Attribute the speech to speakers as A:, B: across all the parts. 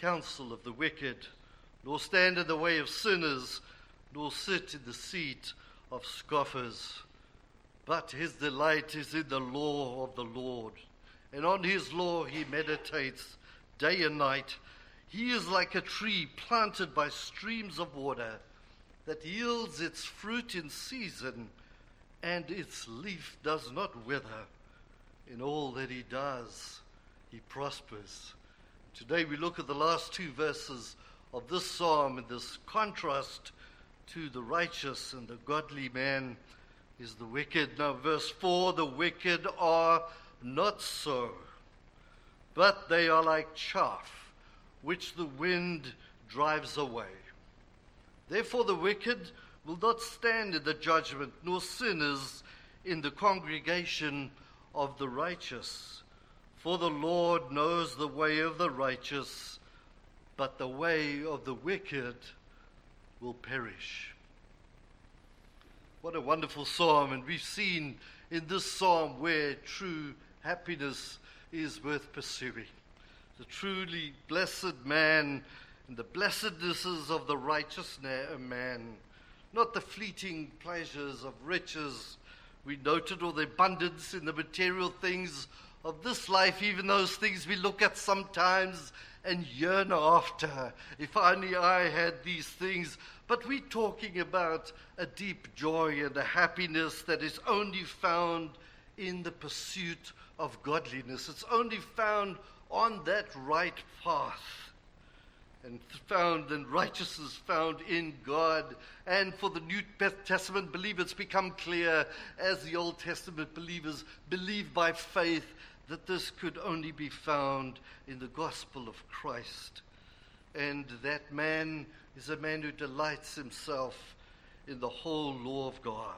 A: counsel of the wicked, nor stand in the way of sinners, nor sit in the seat of scoffers. But his delight is in the law of the Lord, and on his law he meditates day and night. He is like a tree planted by streams of water that yields its fruit in season, and its leaf does not wither. In all that he does, he prospers. Today we look at the last two verses of this psalm in this contrast to the righteous and the godly man is the wicked. Now, verse 4 the wicked are not so, but they are like chaff which the wind drives away. Therefore, the wicked will not stand in the judgment, nor sinners in the congregation of the righteous. For the Lord knows the way of the righteous, but the way of the wicked will perish. What a wonderful psalm, and we've seen in this psalm where true happiness is worth pursuing. The truly blessed man and the blessednesses of the righteous man, not the fleeting pleasures of riches we noted, or the abundance in the material things of this life, even those things we look at sometimes and yearn after. If only I had these things. But we're talking about a deep joy and a happiness that is only found in the pursuit of godliness. It's only found on that right path and found and righteousness found in God. And for the New Testament believers, become clear as the Old Testament believers believe by faith that this could only be found in the gospel of Christ. And that man is a man who delights himself in the whole law of God.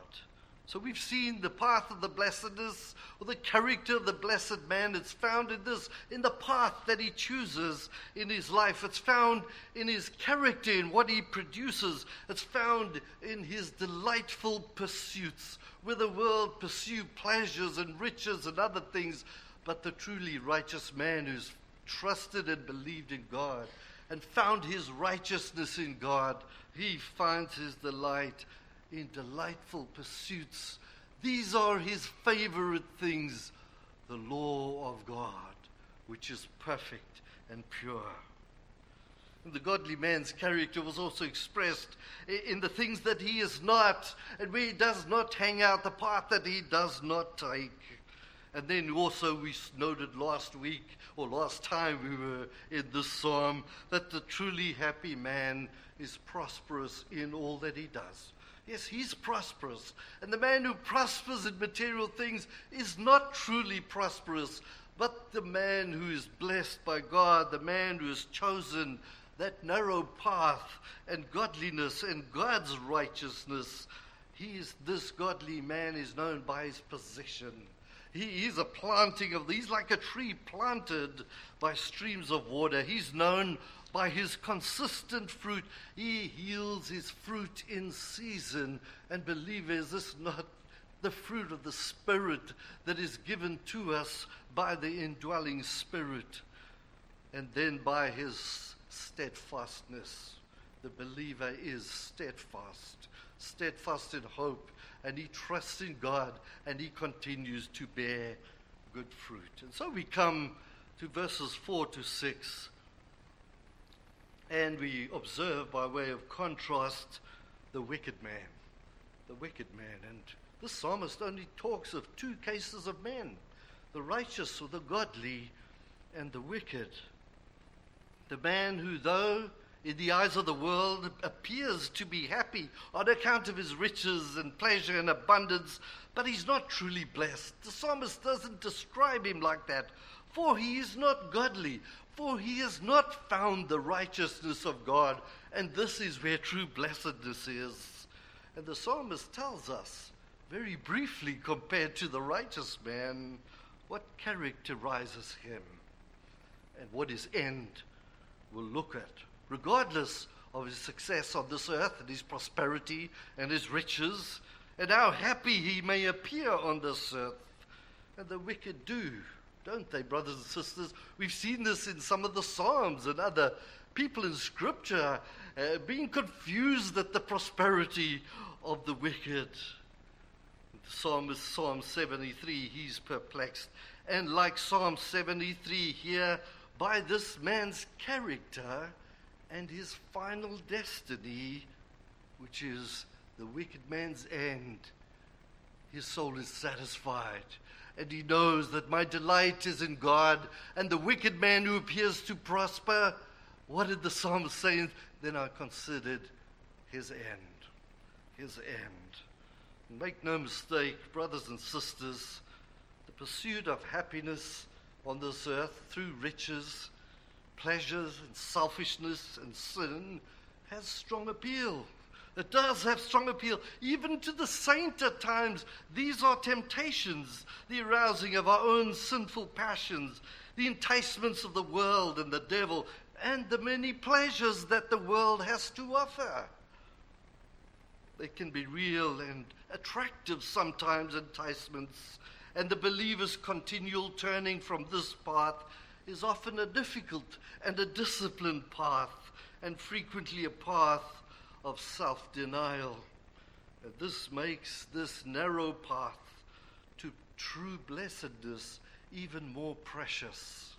A: So we've seen the path of the blessedness or the character of the blessed man. It's found in this, in the path that he chooses in his life. It's found in his character, in what he produces. It's found in his delightful pursuits, where the world pursue pleasures and riches and other things. But the truly righteous man who's trusted and believed in God and found his righteousness in God, he finds his delight in delightful pursuits. These are his favorite things the law of God, which is perfect and pure. And the godly man's character was also expressed in the things that he is not, and where he does not hang out, the path that he does not take. And then also, we noted last week, or last time we were in this psalm, that the truly happy man is prosperous in all that he does. Yes, he's prosperous. And the man who prospers in material things is not truly prosperous, but the man who is blessed by God, the man who has chosen that narrow path and godliness and God's righteousness. He is, this godly man is known by his position. He is a planting of, he's like a tree planted by streams of water. He's known by his consistent fruit. He yields his fruit in season. And believers, this is not the fruit of the Spirit that is given to us by the indwelling Spirit. And then by his steadfastness. The believer is steadfast, steadfast in hope, and he trusts in God and he continues to bear good fruit. And so we come to verses 4 to 6. And we observe, by way of contrast, the wicked man. The wicked man. And the psalmist only talks of two cases of men the righteous or the godly, and the wicked. The man who, though in the eyes of the world, appears to be happy on account of his riches and pleasure and abundance, but he's not truly blessed. The psalmist doesn't describe him like that, for he is not godly. For he has not found the righteousness of God, and this is where true blessedness is. And the psalmist tells us, very briefly compared to the righteous man, what characterizes him and what his end will look at, regardless of his success on this earth and his prosperity and his riches, and how happy he may appear on this earth. And the wicked do don't they, brothers and sisters? We've seen this in some of the Psalms and other people in Scripture uh, being confused at the prosperity of the wicked. The psalmist, Psalm 73, he's perplexed. And like Psalm 73 here, by this man's character and his final destiny, which is the wicked man's end, his soul is satisfied. And he knows that my delight is in God, and the wicked man who appears to prosper, what did the psalmist say? Then I considered his end. His end. make no mistake, brothers and sisters, the pursuit of happiness on this earth through riches, pleasures, and selfishness and sin has strong appeal. It does have strong appeal, even to the saint at times. These are temptations, the arousing of our own sinful passions, the enticements of the world and the devil, and the many pleasures that the world has to offer. They can be real and attractive sometimes, enticements, and the believer's continual turning from this path is often a difficult and a disciplined path, and frequently a path of self denial. This makes this narrow path to true blessedness even more precious,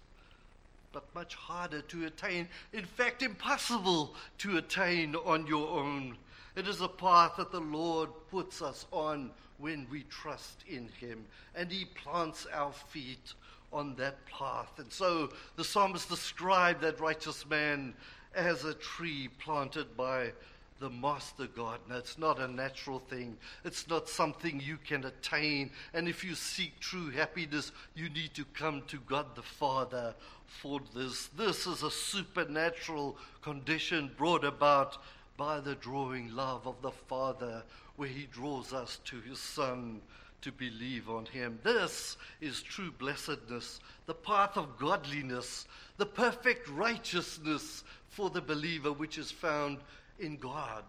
A: but much harder to attain. In fact, impossible to attain on your own. It is a path that the Lord puts us on when we trust in Him, and He plants our feet on that path. And so the psalmist described that righteous man as a tree planted by the master gardener. It's not a natural thing, it's not something you can attain. And if you seek true happiness, you need to come to God the Father for this. This is a supernatural condition brought about by the drawing love of the Father, where He draws us to His Son to believe on Him. This is true blessedness, the path of godliness, the perfect righteousness for the believer, which is found in God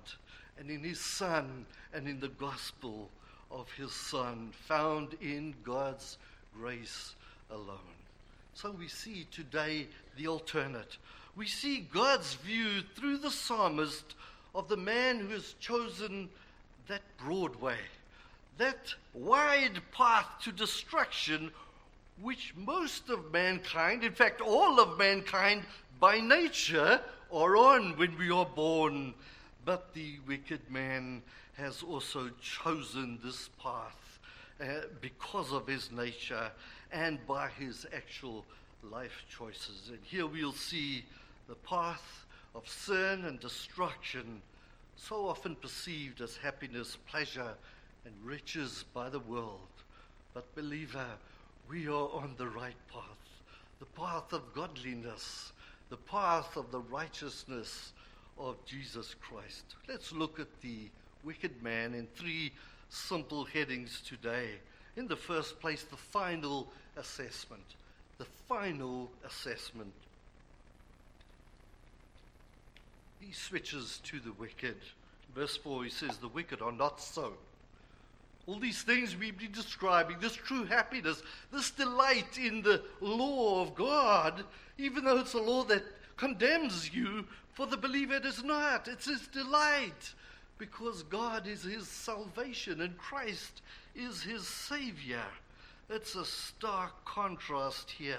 A: and in His Son and in the gospel of His Son, found in God's grace alone. So we see today the alternate. We see God's view through the psalmist of the man who has chosen that broad way, that wide path to destruction, which most of mankind, in fact, all of mankind by nature, are on when we are born. But the wicked man has also chosen this path uh, because of his nature and by his actual life choices. And here we'll see the path of sin and destruction, so often perceived as happiness, pleasure, and riches by the world. But, believer, we are on the right path, the path of godliness the path of the righteousness of Jesus Christ. Let's look at the wicked man in three simple headings today. In the first place, the final assessment. The final assessment. He switches to the wicked. Verse 4, he says, The wicked are not so. All these things we've been describing, this true happiness, this delight in the law of God, even though it's a law that condemns you, for the believer it is not. It's his delight because God is his salvation and Christ is his Savior. It's a stark contrast here.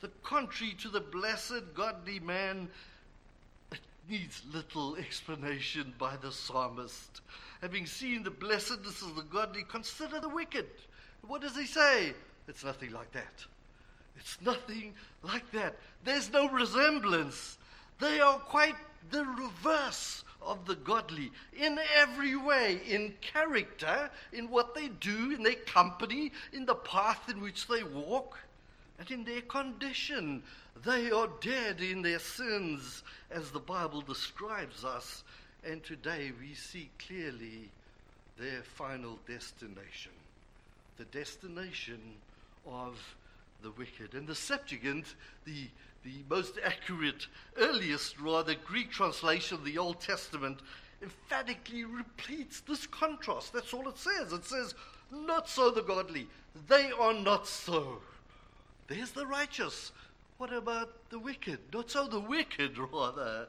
A: The contrary to the blessed, godly man, needs little explanation by the psalmist having seen the blessedness of the godly, consider the wicked. What does he say? It's nothing like that. It's nothing like that. There's no resemblance. They are quite the reverse of the godly in every way, in character, in what they do, in their company, in the path in which they walk, and in their condition. They are dead in their sins, as the Bible describes us and today we see clearly their final destination the destination of the wicked. And the Septuagint, the, the most accurate, earliest rather, Greek translation of the Old Testament, emphatically repeats this contrast. That's all it says. It says, Not so the godly. They are not so. There's the righteous. What about the wicked? Not so the wicked, rather.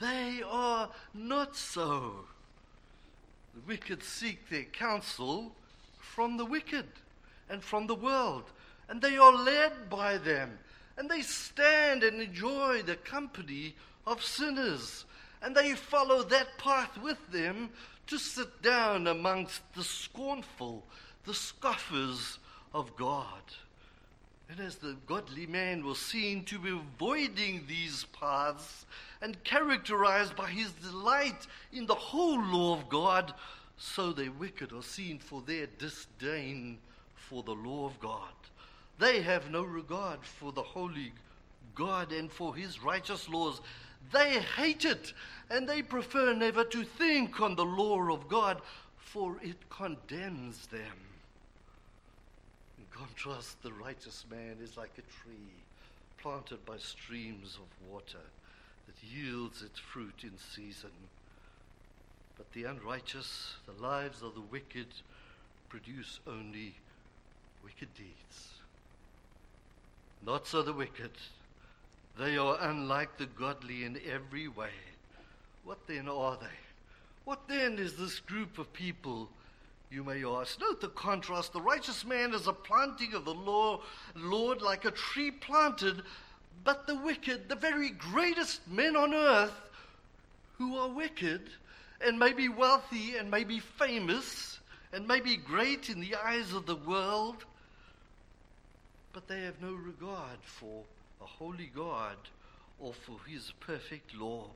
A: They are not so. The wicked seek their counsel from the wicked and from the world, and they are led by them, and they stand and enjoy the company of sinners, and they follow that path with them to sit down amongst the scornful, the scoffers of God. And as the godly man was seen to be avoiding these paths and characterized by his delight in the whole law of God, so the wicked are seen for their disdain for the law of God. They have no regard for the holy God and for his righteous laws. They hate it and they prefer never to think on the law of God, for it condemns them. Contrast, the righteous man is like a tree planted by streams of water that yields its fruit in season. But the unrighteous, the lives of the wicked, produce only wicked deeds. Not so the wicked. They are unlike the godly in every way. What then are they? What then is this group of people, you may ask? Note the contrast. The righteous man is a planting of the law, Lord, like a tree planted, but the wicked, the very greatest men on earth, who are wicked and may be wealthy and may be famous and may be great in the eyes of the world, but they have no regard for a holy God or for his perfect law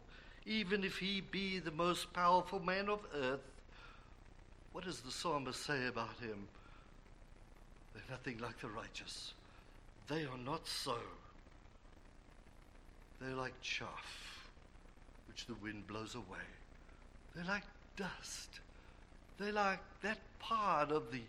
A: even if he be the most powerful man of earth. What does the psalmist say about him? They're nothing like the righteous. They are not so. They're like chaff, which the wind blows away. They're like dust. They're like that part of the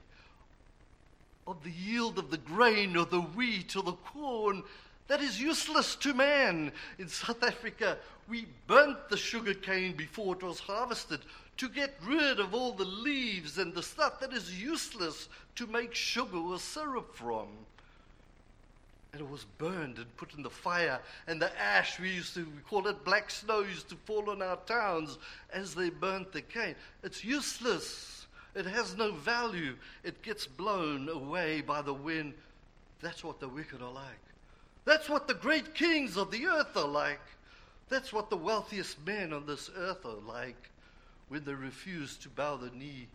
A: of the yield of the grain or the wheat or the corn that is useless to man. In South Africa, we burnt the sugar cane before it was harvested to get rid of all the leaves and the stuff that is useless to make sugar or syrup from. And it was burned and put in the fire, and the ash, we used to we call it black snow, used to fall on our towns as they burnt the cane. It's useless. It has no value. It gets blown away by the wind. That's what the wicked are like. That's what the great kings of the earth are like. That's what the wealthiest men on this earth are like when they refuse to bow the knee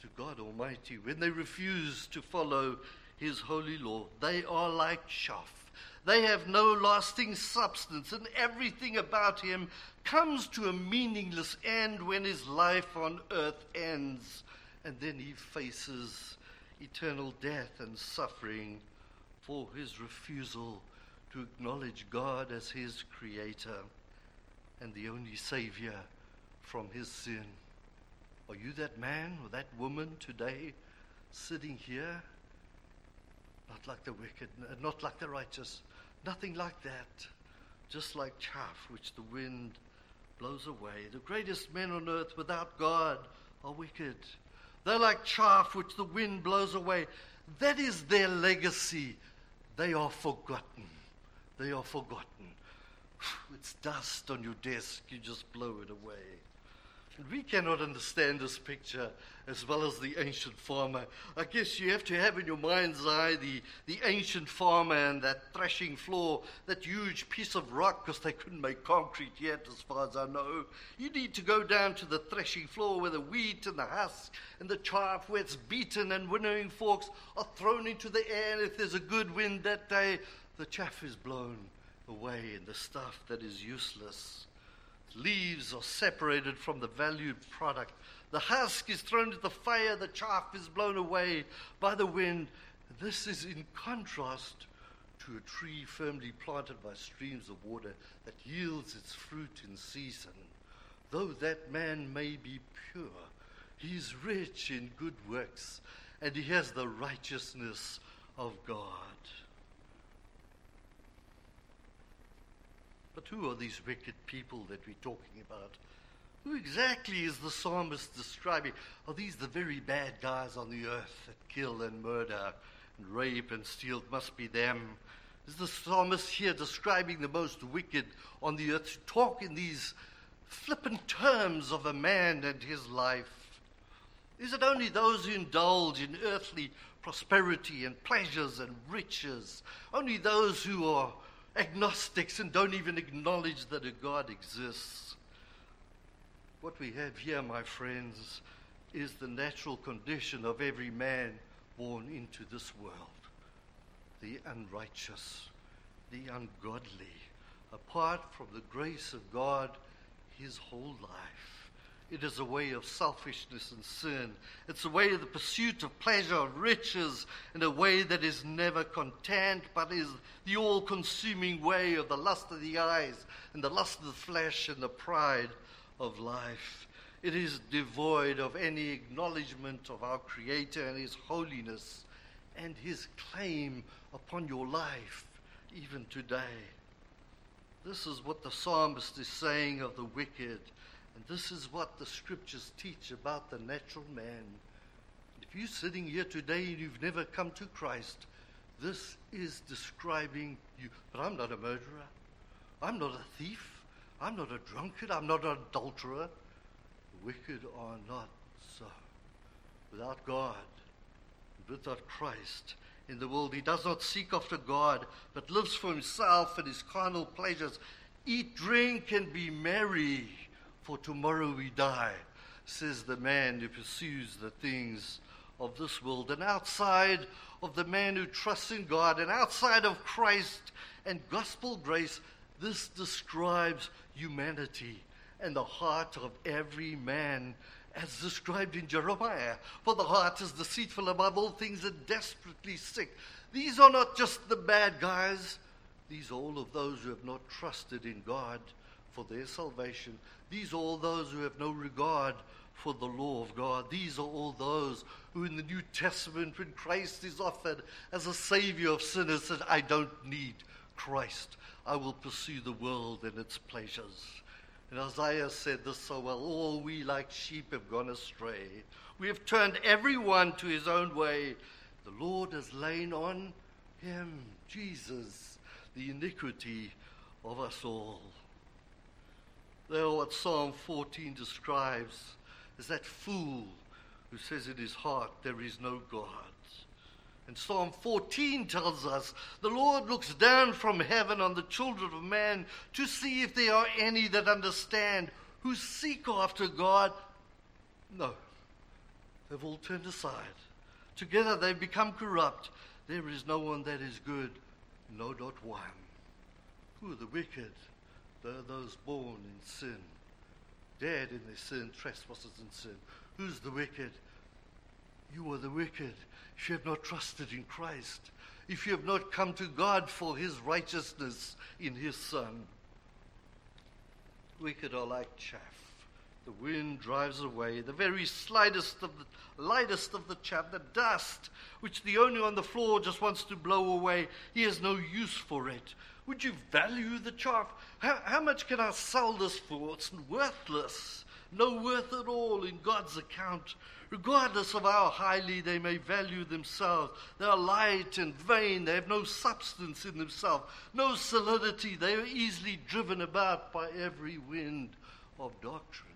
A: to God Almighty, when they refuse to follow His holy law. They are like chaff. They have no lasting substance, and everything about him comes to a meaningless end when his life on earth ends, and then he faces eternal death and suffering for his refusal to acknowledge God as his creator and the only Savior from his sin. Are you that man or that woman today sitting here? Not like the wicked, not like the righteous, nothing like that. Just like chaff which the wind blows away. The greatest men on earth without God are wicked. They're like chaff which the wind blows away. That is their legacy. They are forgotten. They are forgotten. It's dust on your desk, you just blow it away. We cannot understand this picture as well as the ancient farmer. I guess you have to have in your mind's eye the, the ancient farmer and that threshing floor, that huge piece of rock, because they couldn't make concrete yet, as far as I know. You need to go down to the threshing floor where the wheat and the husk and the chaff, where it's beaten and winnowing forks are thrown into the air. And if there's a good wind that day, the chaff is blown away and the stuff that is useless. Leaves are separated from the valued product. The husk is thrown into the fire, the chaff is blown away by the wind. This is in contrast to a tree firmly planted by streams of water that yields its fruit in season. Though that man may be pure, he is rich in good works, and he has the righteousness of God. But who are these wicked people that we're talking about? Who exactly is the psalmist describing? Are these the very bad guys on the earth that kill and murder and rape and steal must be them. Is the psalmist here describing the most wicked on the earth to talk in these flippant terms of a man and his life? Is it only those who indulge in earthly prosperity and pleasures and riches? Only those who are agnostics and don't even acknowledge that a God exists? What we have here, my friends, is the natural condition of every man born into this world the unrighteous, the ungodly, apart from the grace of God his whole life. It is a way of selfishness and sin. It's a way of the pursuit of pleasure, of riches, in a way that is never content, but is the all consuming way of the lust of the eyes, and the lust of the flesh, and the pride of life. It is devoid of any acknowledgement of our Creator and His holiness and His claim upon your life, even today. This is what the psalmist is saying of the wicked, and this is what the scriptures teach about the natural man. If you're sitting here today and you've never come to Christ, this is describing you. But I'm not a murderer. I'm not a thief. I'm not a drunkard. I'm not an adulterer wicked are not so. Without God, without Christ in the world, he does not seek after God, but lives for himself and his carnal pleasures. Eat, drink, and be merry, for tomorrow we die, says the man who pursues the things of this world. And outside of the man who trusts in God, and outside of Christ and gospel grace, this describes humanity and the heart of every man, as described in Jeremiah. For the heart is deceitful above all things and desperately sick. These are not just the bad guys, these are all of those who have not trusted in God for their salvation. These are all those who have no regard for the law of God. These are all those who, in the New Testament, when Christ is offered as a savior of sinners, said, I don't need Christ. I will pursue the world and its pleasures. And Isaiah said this so well All we like sheep have gone astray. We have turned everyone to his own way. The Lord has lain on him, Jesus, the iniquity of us all. There, what Psalm 14 describes is that fool who says in his heart, There is no God. And Psalm 14 tells us the Lord looks down from heaven on the children of man to see if there are any that understand, who seek after God. No, they've all turned aside. Together they've become corrupt. There is no one that is good, no, not one. Who are the wicked? They're those born in sin, dead in their sin, trespasses in sin. Who's the wicked? You are the wicked if you have not trusted in Christ, if you have not come to God for his righteousness in his Son. Wicked are like chaff. The wind drives away the very slightest of the lightest of the chaff, the dust, which the owner on the floor just wants to blow away. He has no use for it. Would you value the chaff? How, how much can I sell this for? It's worthless. No worth at all in God's account regardless of how highly they may value themselves. They are light and vain. They have no substance in themselves, no solidity. They are easily driven about by every wind of doctrine.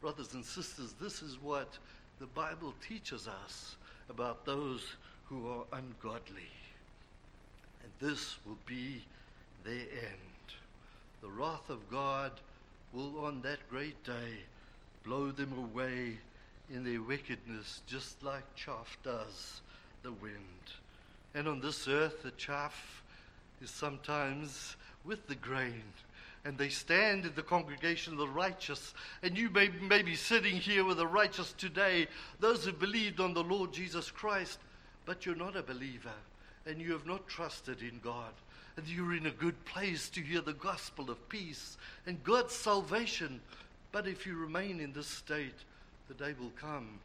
A: Brothers and sisters, this is what the Bible teaches us about those who are ungodly. And this will be their end. The wrath of God will on that great day blow them away in their wickedness, just like chaff does the wind. And on this earth, the chaff is sometimes with the grain. And they stand in the congregation of the righteous. And you may, may be sitting here with the righteous today, those who believed on the Lord Jesus Christ, but you're not a believer and you have not trusted in God. And you're in a good place to hear the gospel of peace and God's salvation. But if you remain in this state, the day will come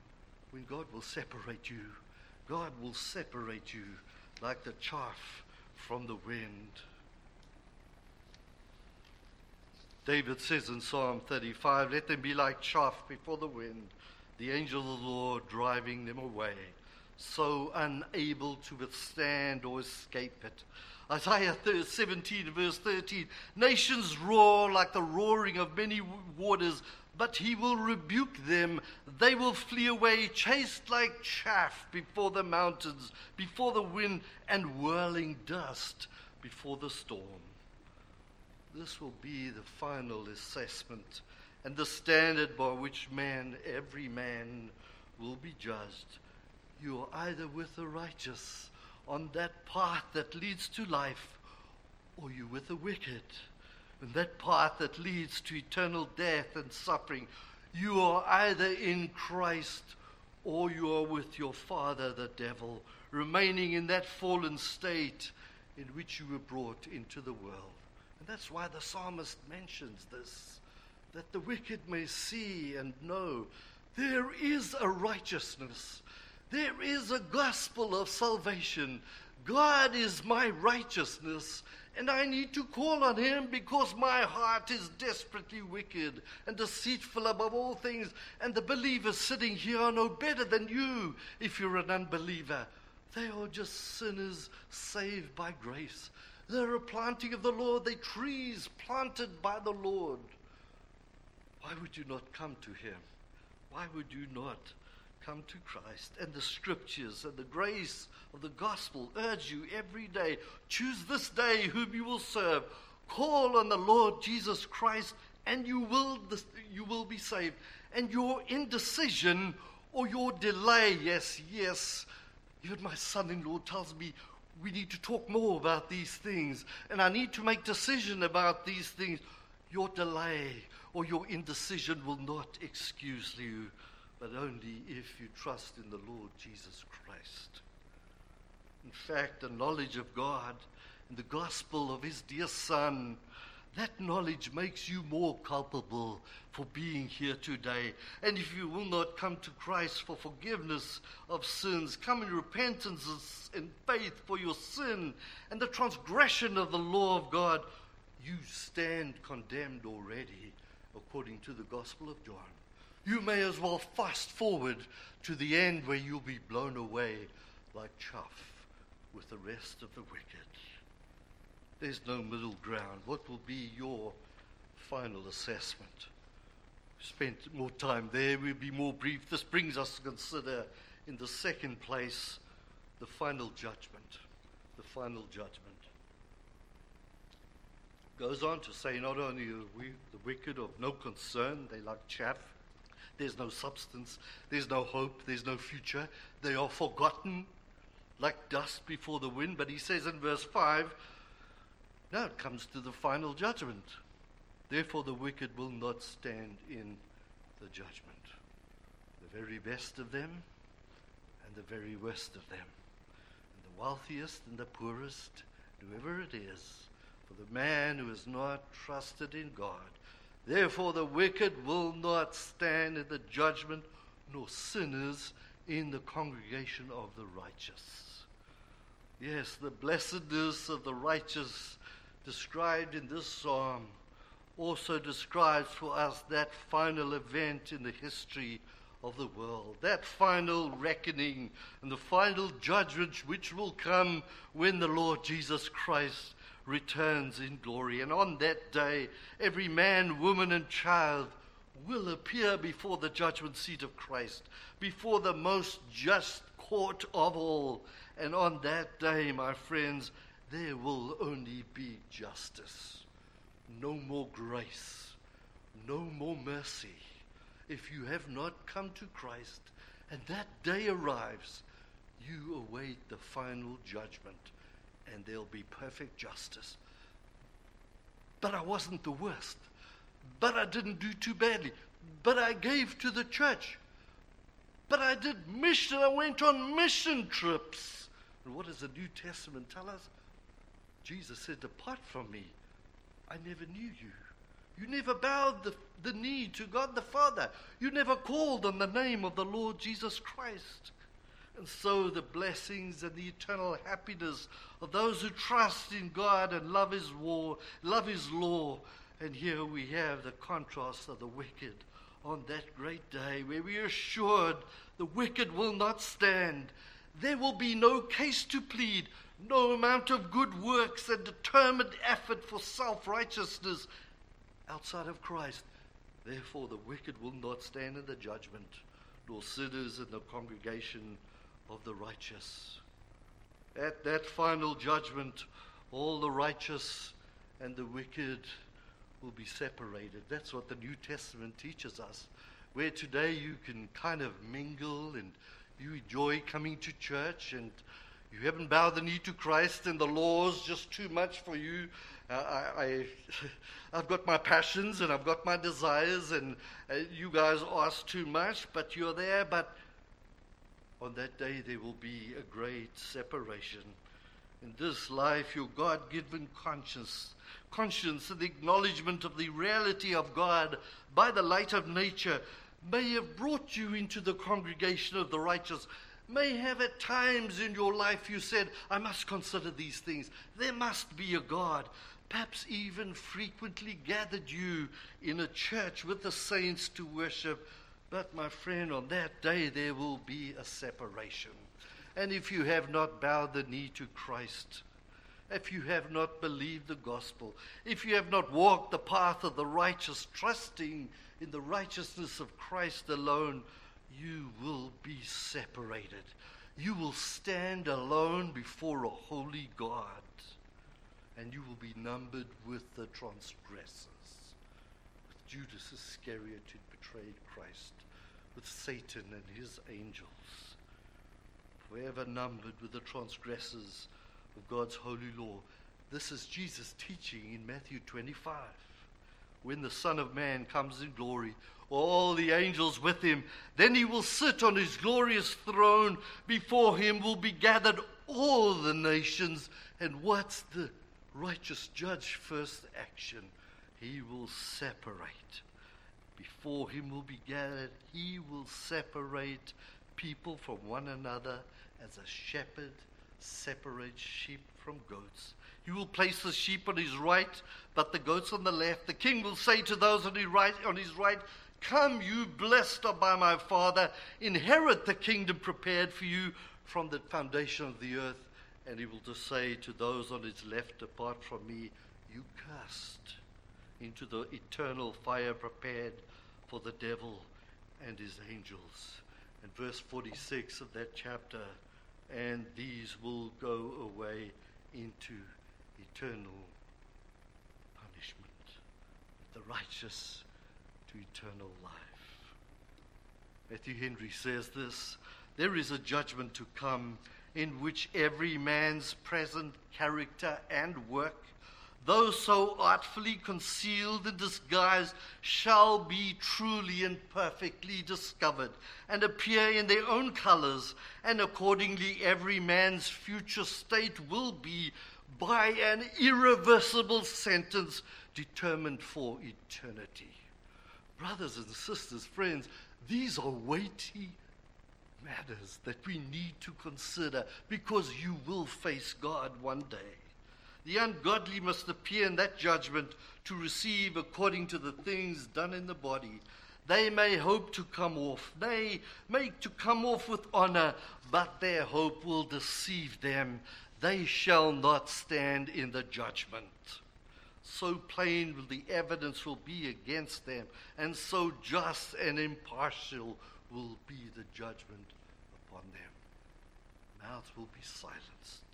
A: when God will separate you. God will separate you like the chaff from the wind. David says in Psalm 35, Let them be like chaff before the wind, the angel of the Lord driving them away. so unable to withstand or escape it. Isaiah 17, verse 13 Nations roar like the roaring of many waters, but he will rebuke them. They will flee away, chased like chaff before the mountains, before the wind, and whirling dust before the storm. This will be the final assessment and the standard by which man, every man, will be judged. You are either with the righteous on that path that leads to life, or you with the wicked and that path that leads to eternal death and suffering. You are either in Christ or you are with your father, the devil, remaining in that fallen state in which you were brought into the world. And that's why the psalmist mentions this that the wicked may see and know there is a righteousness, there is a gospel of salvation. God is my righteousness, and I need to call on him because my heart is desperately wicked and deceitful above all things. And the believers sitting here are no better than you if you're an unbeliever. They are just sinners saved by grace. They're a planting of the Lord, they're trees planted by the Lord. Why would you not come to him? Why would you not come to Christ? And the scriptures and the grace of the gospel urge you every day choose this day whom you will serve. Call on the Lord Jesus Christ, and you will, you will be saved. And your indecision or your delay, yes, yes, even my son in law tells me we need to talk more about these things, and I need to make decision about these things. Your delay or your indecision will not excuse you, but only if you trust in the Lord Jesus Christ. In fact, the knowledge of God and the gospel of His dear Son, that knowledge makes you more culpable for being here today. And if you will not come to Christ for forgiveness of sins, come in repentance and faith for your sin and the transgression of the law of God, you stand condemned already, according to the Gospel of John. You may as well fast forward to the end where you'll be blown away like chaff with the rest of the wicked. There's no middle ground. What will be your final assessment? Spent more time there, we'll be more brief. This brings us to consider, in the second place, the final judgment. The final judgment. Goes on to say, not only are we the wicked of no concern, they like chaff, there's no substance, there's no hope, there's no future, they are forgotten, like dust before the wind. But he says in verse 5, now it comes to the final judgment. Therefore, the wicked will not stand in the judgment. The very best of them and the very worst of them. And the wealthiest and the poorest, whoever it is, for the man who has not trusted in God. Therefore, the wicked will not stand in the judgment, nor sinners in the congregation of the righteous. Yes, the blessedness of the righteous described in this psalm also describes for us that final event in the history of the world, that final reckoning and the final judgment which will come when the Lord Jesus Christ returns in glory. And on that day, every man, woman, and child will appear before the judgment seat of Christ, before the most just court of all and on that day, my friends, there will only be justice. No more grace. No more mercy. If you have not come to Christ and that day arrives, you await the final judgment and there'll be perfect justice. But I wasn't the worst. But I didn't do too badly. But I gave to the church. But I did mission. I went on mission trips. And what does the New Testament tell us? Jesus said, Depart from me. I never knew you. You never bowed the, the knee to God the Father. You never called on the name of the Lord Jesus Christ. And so the blessings and the eternal happiness of those who trust in God and love his war, love his law. And here we have the contrast of the wicked on that great day where we are assured the wicked will not stand There will be no case to plead, no amount of good works and determined effort for self righteousness outside of Christ. Therefore, the wicked will not stand in the judgment, nor sinners in the congregation of the righteous. At that final judgment, all the righteous and the wicked will be separated. That's what the New Testament teaches us. Where today you can kind of mingle and you enjoy coming to church and you haven't bowed the knee to Christ and the law's just too much for you. Uh, I, I, have got my passions and I've got my desires, and uh, you guys ask too much, but you're there. But on that day, there will be a great separation. In this life, your God given conscience, conscience and the acknowledgement of the reality of God by the light of nature may have brought you into the congregation of the righteous may have at times in your life you said, I must consider these things. There must be a God. Perhaps even frequently gathered you in a church with the saints to worship. But, my friend, on that day there will be a separation. And if you have not bowed the knee to Christ, if you have not believed the gospel, if you have not walked the path of the righteous, trusting in the righteousness of Christ alone, you will be separated. You will stand alone before a holy God, and you will be numbered with the transgressors, with Judas Iscariot betrayed Christ, with Satan and his angels, forever numbered with the transgressors of God's holy law. This is Jesus teaching in Matthew 25. When the Son of Man comes in glory, all the angels with him. Then he will sit on his glorious throne. Before him will be gathered all the nations. And what's the righteous judge first action? He will separate. Before him will be gathered, he will separate people from one another as a shepherd separates sheep from goats. He will place the sheep on his right, but the goats on the left. The king will say to those on his right, on his right Come, you blessed are by my Father, inherit the kingdom prepared for you from the foundation of the earth. And he will just say to those on his left, Depart from me, you cursed, into the eternal fire prepared for the devil and his angels. And verse 46 of that chapter, and these will go away into eternal punishment. The righteous to eternal life. Matthew Henry says this There is a judgment to come in which every man's present character and work, though so artfully concealed and disguised, shall be truly and perfectly discovered and appear in their own colors, and accordingly every man's future state will be by an irreversible sentence determined for eternity. Brothers and sisters, friends, these are weighty matters that we need to consider because you will face God one day. The ungodly must appear in that judgment to receive according to the things done in the body. They may hope to come off, they may to come off with honor, but their hope will deceive them. They shall not stand in the judgment so plain will the evidence will be against them, and so just and impartial will be the judgment upon them. Mouths will be silenced.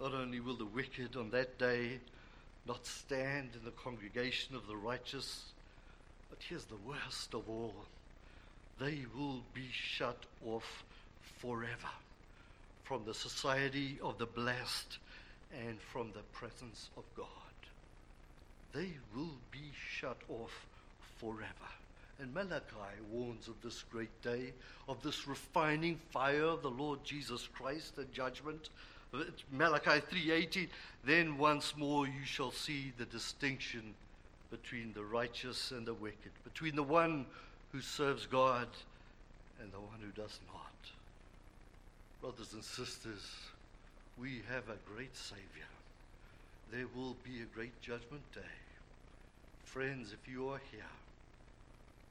A: Not only will the wicked on that day not stand in the congregation of the righteous, but here's the worst of all they will be shut off forever from the society of the blessed and from the presence of God they will be shut off forever. And Malachi warns of this great day, of this refining fire of the Lord Jesus Christ, the judgment. Malachi 3:18, then once more you shall see the distinction between the righteous and the wicked, between the one who serves God and the one who does not. Brothers and sisters, we have a great Savior there will be a great judgment day. Friends, if you are here,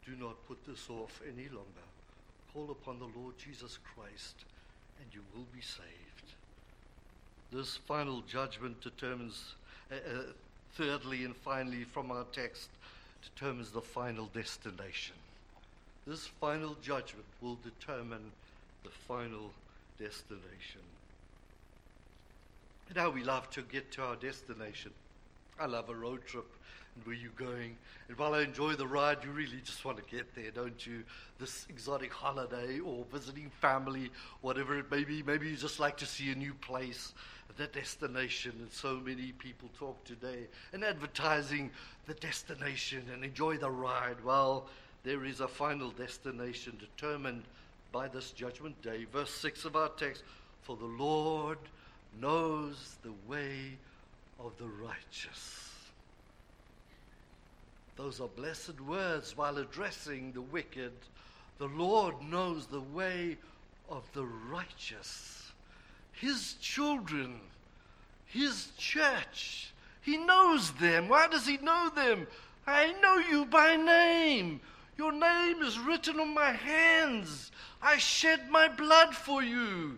A: do not put this off any longer. Call upon the Lord Jesus Christ and you will be saved. This final judgment determines, uh, uh, thirdly and finally, from our text, determines the final destination. This final judgment will determine the final destination. Now we love to get to our destination. I love a road trip and where you're going. And while I enjoy the ride, you really just want to get there, don't you? This exotic holiday or visiting family, whatever it may be. Maybe you just like to see a new place, the destination. And so many people talk today and advertising the destination and enjoy the ride. Well, there is a final destination determined by this judgment day. Verse 6 of our text For the Lord knows the way of the righteous. Those are blessed words while addressing the wicked. The Lord knows the way of the righteous. His children, His church, He knows them. Why does He know them? I know you by name. Your name is written on my hands. I shed my blood for you.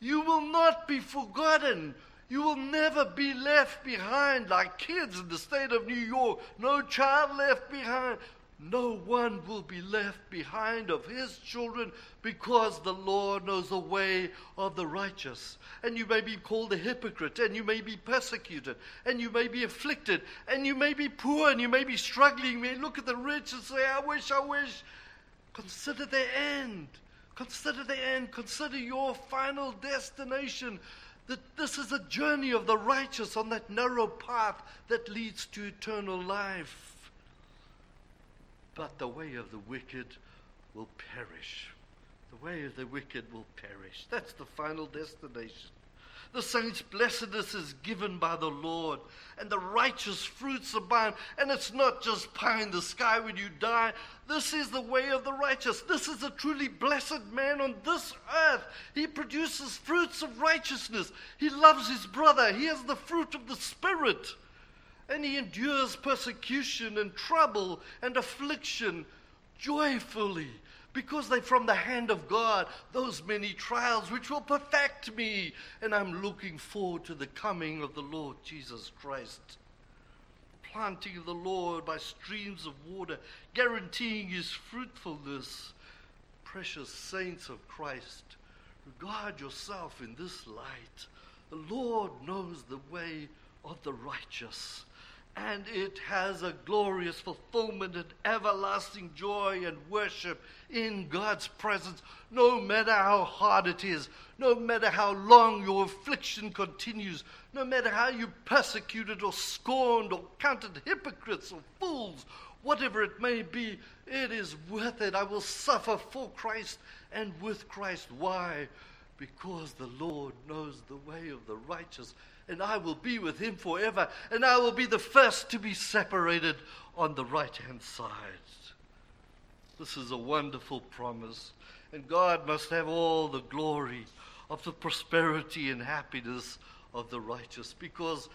A: You will not be forgotten. You will never be left behind like kids in the state of New York. No child left behind. No one will be left behind of his children because the Lord knows the way of the righteous. And you may be called a hypocrite, and you may be persecuted, and you may be afflicted, and you may be poor, and you may be struggling. You may look at the rich and say, I wish, I wish. Consider the end. Consider the end. Consider your final destination that this is a journey of the righteous on that narrow path that leads to eternal life. But the way of the wicked will perish. The way of the wicked will perish. That's the final destination. The saints' blessedness is given by the Lord, and the righteous fruits abound. And it's not just pie in the sky when you die. This is the way of the righteous. This is a truly blessed man on this earth. He produces fruits of righteousness. He loves his brother. He has the fruit of the Spirit. And he endures persecution and trouble and affliction joyfully because they're from the hand of God, those many trials which will perfect me. And I'm looking forward to the coming of the Lord Jesus Christ. Planting the Lord by streams of water, guaranteeing his fruitfulness. Precious saints of Christ, regard yourself in this light. The Lord knows the way of the righteous and it has a glorious fulfillment and everlasting joy and worship in God's presence, no matter how hard it is, no matter how long your affliction continues, no matter how you persecuted or scorned or counted hypocrites or fools, whatever it may be, it is worth it. I will suffer for Christ and with Christ. Why? Because the Lord knows the way of the righteous and I will be with him forever, and I will be the first to be separated on the right hand side. This is a wonderful promise, and God must have all the glory of the prosperity and happiness of the righteous because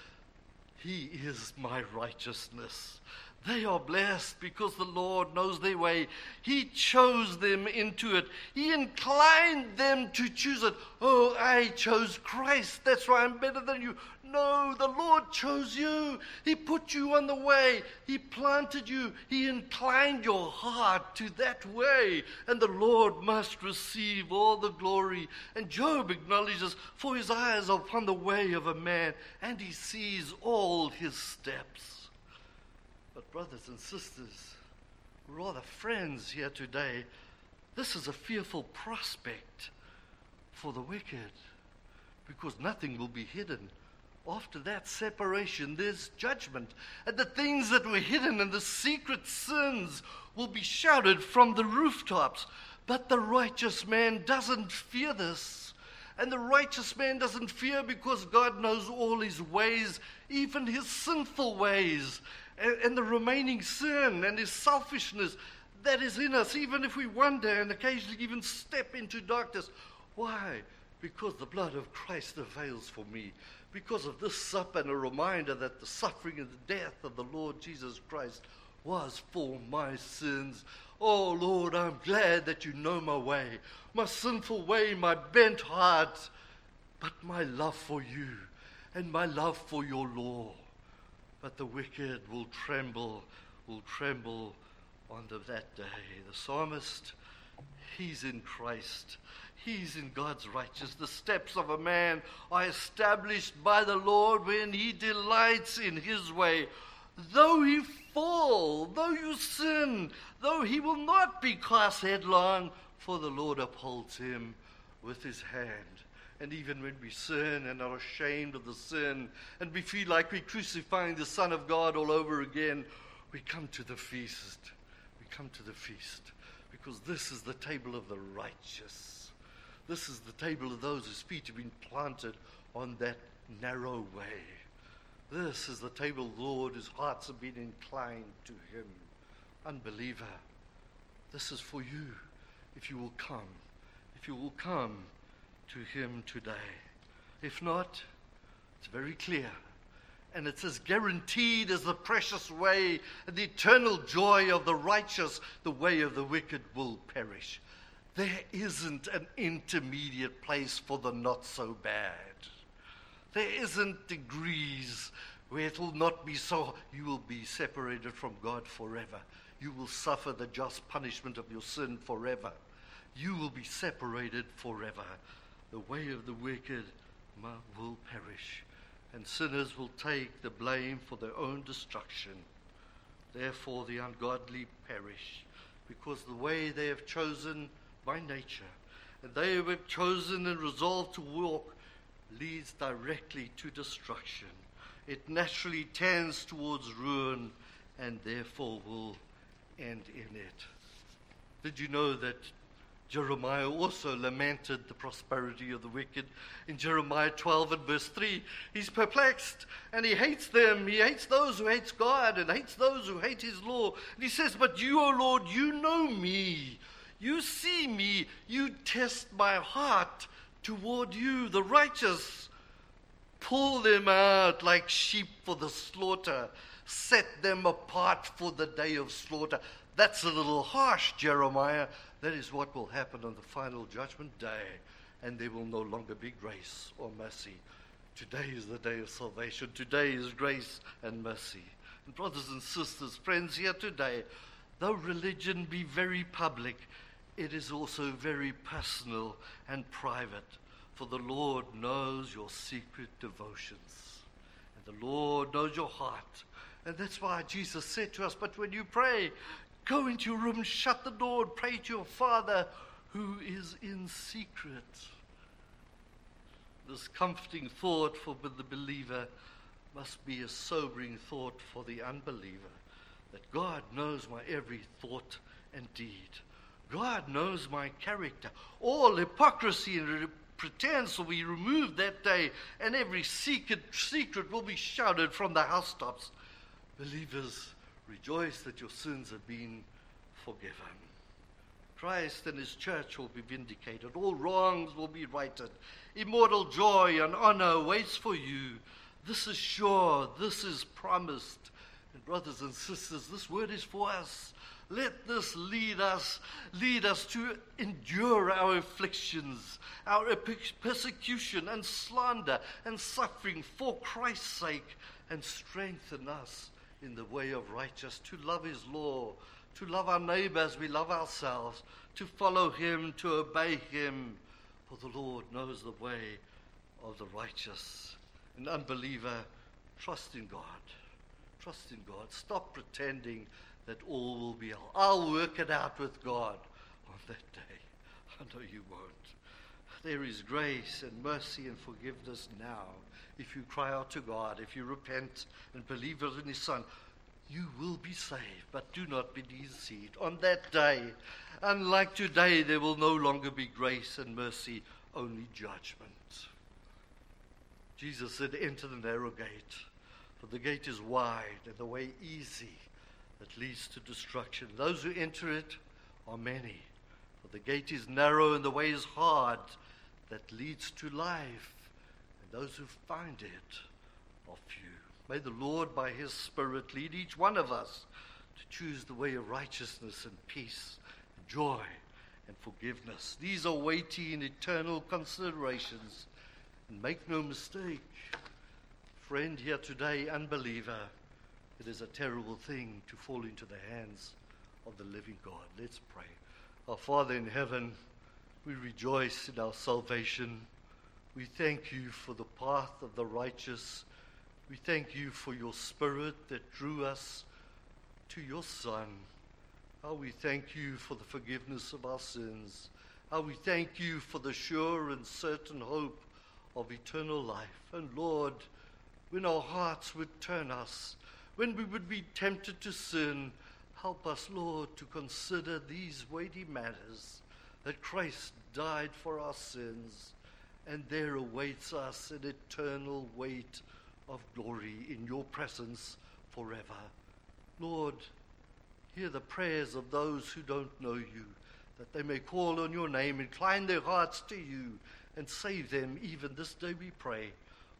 A: he is my righteousness. They are blessed because the Lord knows their way. He chose them into it. He inclined them to choose it. Oh, I chose Christ. That's why I'm better than you. No, the Lord chose you. He put you on the way. He planted you. He inclined your heart to that way. And the Lord must receive all the glory. And Job acknowledges, For his eyes are upon the way of a man, and he sees all his steps. Brothers and sisters, rather friends here today, this is a fearful prospect for the wicked because nothing will be hidden. After that separation, there's judgment. And the things that were hidden and the secret sins will be shouted from the rooftops. But the righteous man doesn't fear this. And the righteous man doesn't fear because God knows all his ways, even his sinful ways and, and the remaining sin and his selfishness that is in us, even if we wonder and occasionally even step into darkness. Why? Because the blood of Christ avails for me. Because of this sup and a reminder that the suffering and the death of the Lord Jesus Christ was for my sins. Oh Lord, I'm glad that you know my way, my sinful way, my bent heart, but my love for you and my love for your law. But the wicked will tremble, will tremble under that day. The psalmist, he's in Christ. He's in God's righteousness. The steps of a man are established by the Lord when he delights in his way. Though he fall, though you sin, though he will not be cast headlong, for the Lord upholds him with his hand. And even when we sin and are ashamed of the sin, and we feel like we're crucifying the Son of God all over again, we come to the feast. We come to the feast because this is the table of the righteous. This is the table of those whose feet have been planted on that narrow way. This is the table, Lord, whose hearts have been inclined to Him. Unbeliever, this is for you if you will come. If you will come to Him today. If not, it's very clear. And it's as guaranteed as the precious way and the eternal joy of the righteous, the way of the wicked will perish. There isn't an intermediate place for the not so bad. There isn't degrees where it will not be so. You will be separated from God forever. You will suffer the just punishment of your sin forever. You will be separated forever. The way of the wicked will perish, and sinners will take the blame for their own destruction. Therefore, the ungodly perish, because the way they have chosen by nature, and they have chosen and resolved to walk, leads directly to destruction. It naturally tends towards ruin, and therefore will end in it. Did you know that Jeremiah also lamented the prosperity of the wicked. In Jeremiah 12 and verse 3, he's perplexed and he hates them. He hates those who hate God and hates those who hate his law. And he says, But you, O Lord, you know me. You see me. You test my heart toward you, the righteous. Pull them out like sheep for the slaughter. Set them apart for the day of slaughter. That's a little harsh, Jeremiah. That is what will happen on the final judgment day, and there will no longer be grace or mercy. Today is the day of salvation. Today is grace and mercy. And brothers and sisters, friends here today, though religion be very public, it is also very personal and private. For the Lord knows your secret devotions. And the Lord knows your heart. And that's why Jesus said to us, But when you pray, Go into your room, shut the door, and pray to your Father who is in secret. This comforting thought for the believer must be a sobering thought for the unbeliever that God knows my every thought and deed. God knows my character. All hypocrisy and pretense will be removed that day, and every secret, secret will be shouted from the housetops. Believers, Rejoice that your sins have been forgiven. Christ and his church will be vindicated. All wrongs will be righted. Immortal joy and honor waits for you. This is sure. This is promised. And brothers and sisters, this word is for us. Let this lead us, lead us to endure our afflictions, our persecution and slander and suffering for Christ's sake, and strengthen us in the way of righteousness, to love his law, to love our neighbor as we love ourselves, to follow him, to obey him. For the Lord knows the way of the righteous. An unbeliever, trust in God. Trust in God. Stop pretending that all will be well. I'll work it out with God on that day. I know you won't. There is grace and mercy and forgiveness now if you cry out to God, if you repent and believe in His Son, you will be saved. But do not be deceived. On that day, unlike today, there will no longer be grace and mercy, only judgment. Jesus said, Enter the narrow gate, for the gate is wide and the way easy that leads to destruction. Those who enter it are many, for the gate is narrow and the way is hard that leads to life those who find it are few. May the Lord, by his Spirit, lead each one of us to choose the way of righteousness and peace, and joy and forgiveness. These are weighty and eternal considerations. And make no mistake, friend here today, unbeliever, it is a terrible thing to fall into the hands of the living God. Let's pray. Our Father in heaven, we rejoice in our salvation. We thank you for the path of the righteous. We thank you for your Spirit that drew us to your Son. How we thank you for the forgiveness of our sins. How we thank you for the sure and certain hope of eternal life. And Lord, when our hearts would turn us, when we would be tempted to sin, help us, Lord, to consider these weighty matters that Christ died for our sins, and there awaits us an eternal weight of glory in your presence forever. Lord, Hear the prayers of those who don't know you, that they may call on your name, incline their hearts to you, and save them even this day we pray.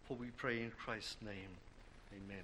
A: For we pray in Christ's name. Amen.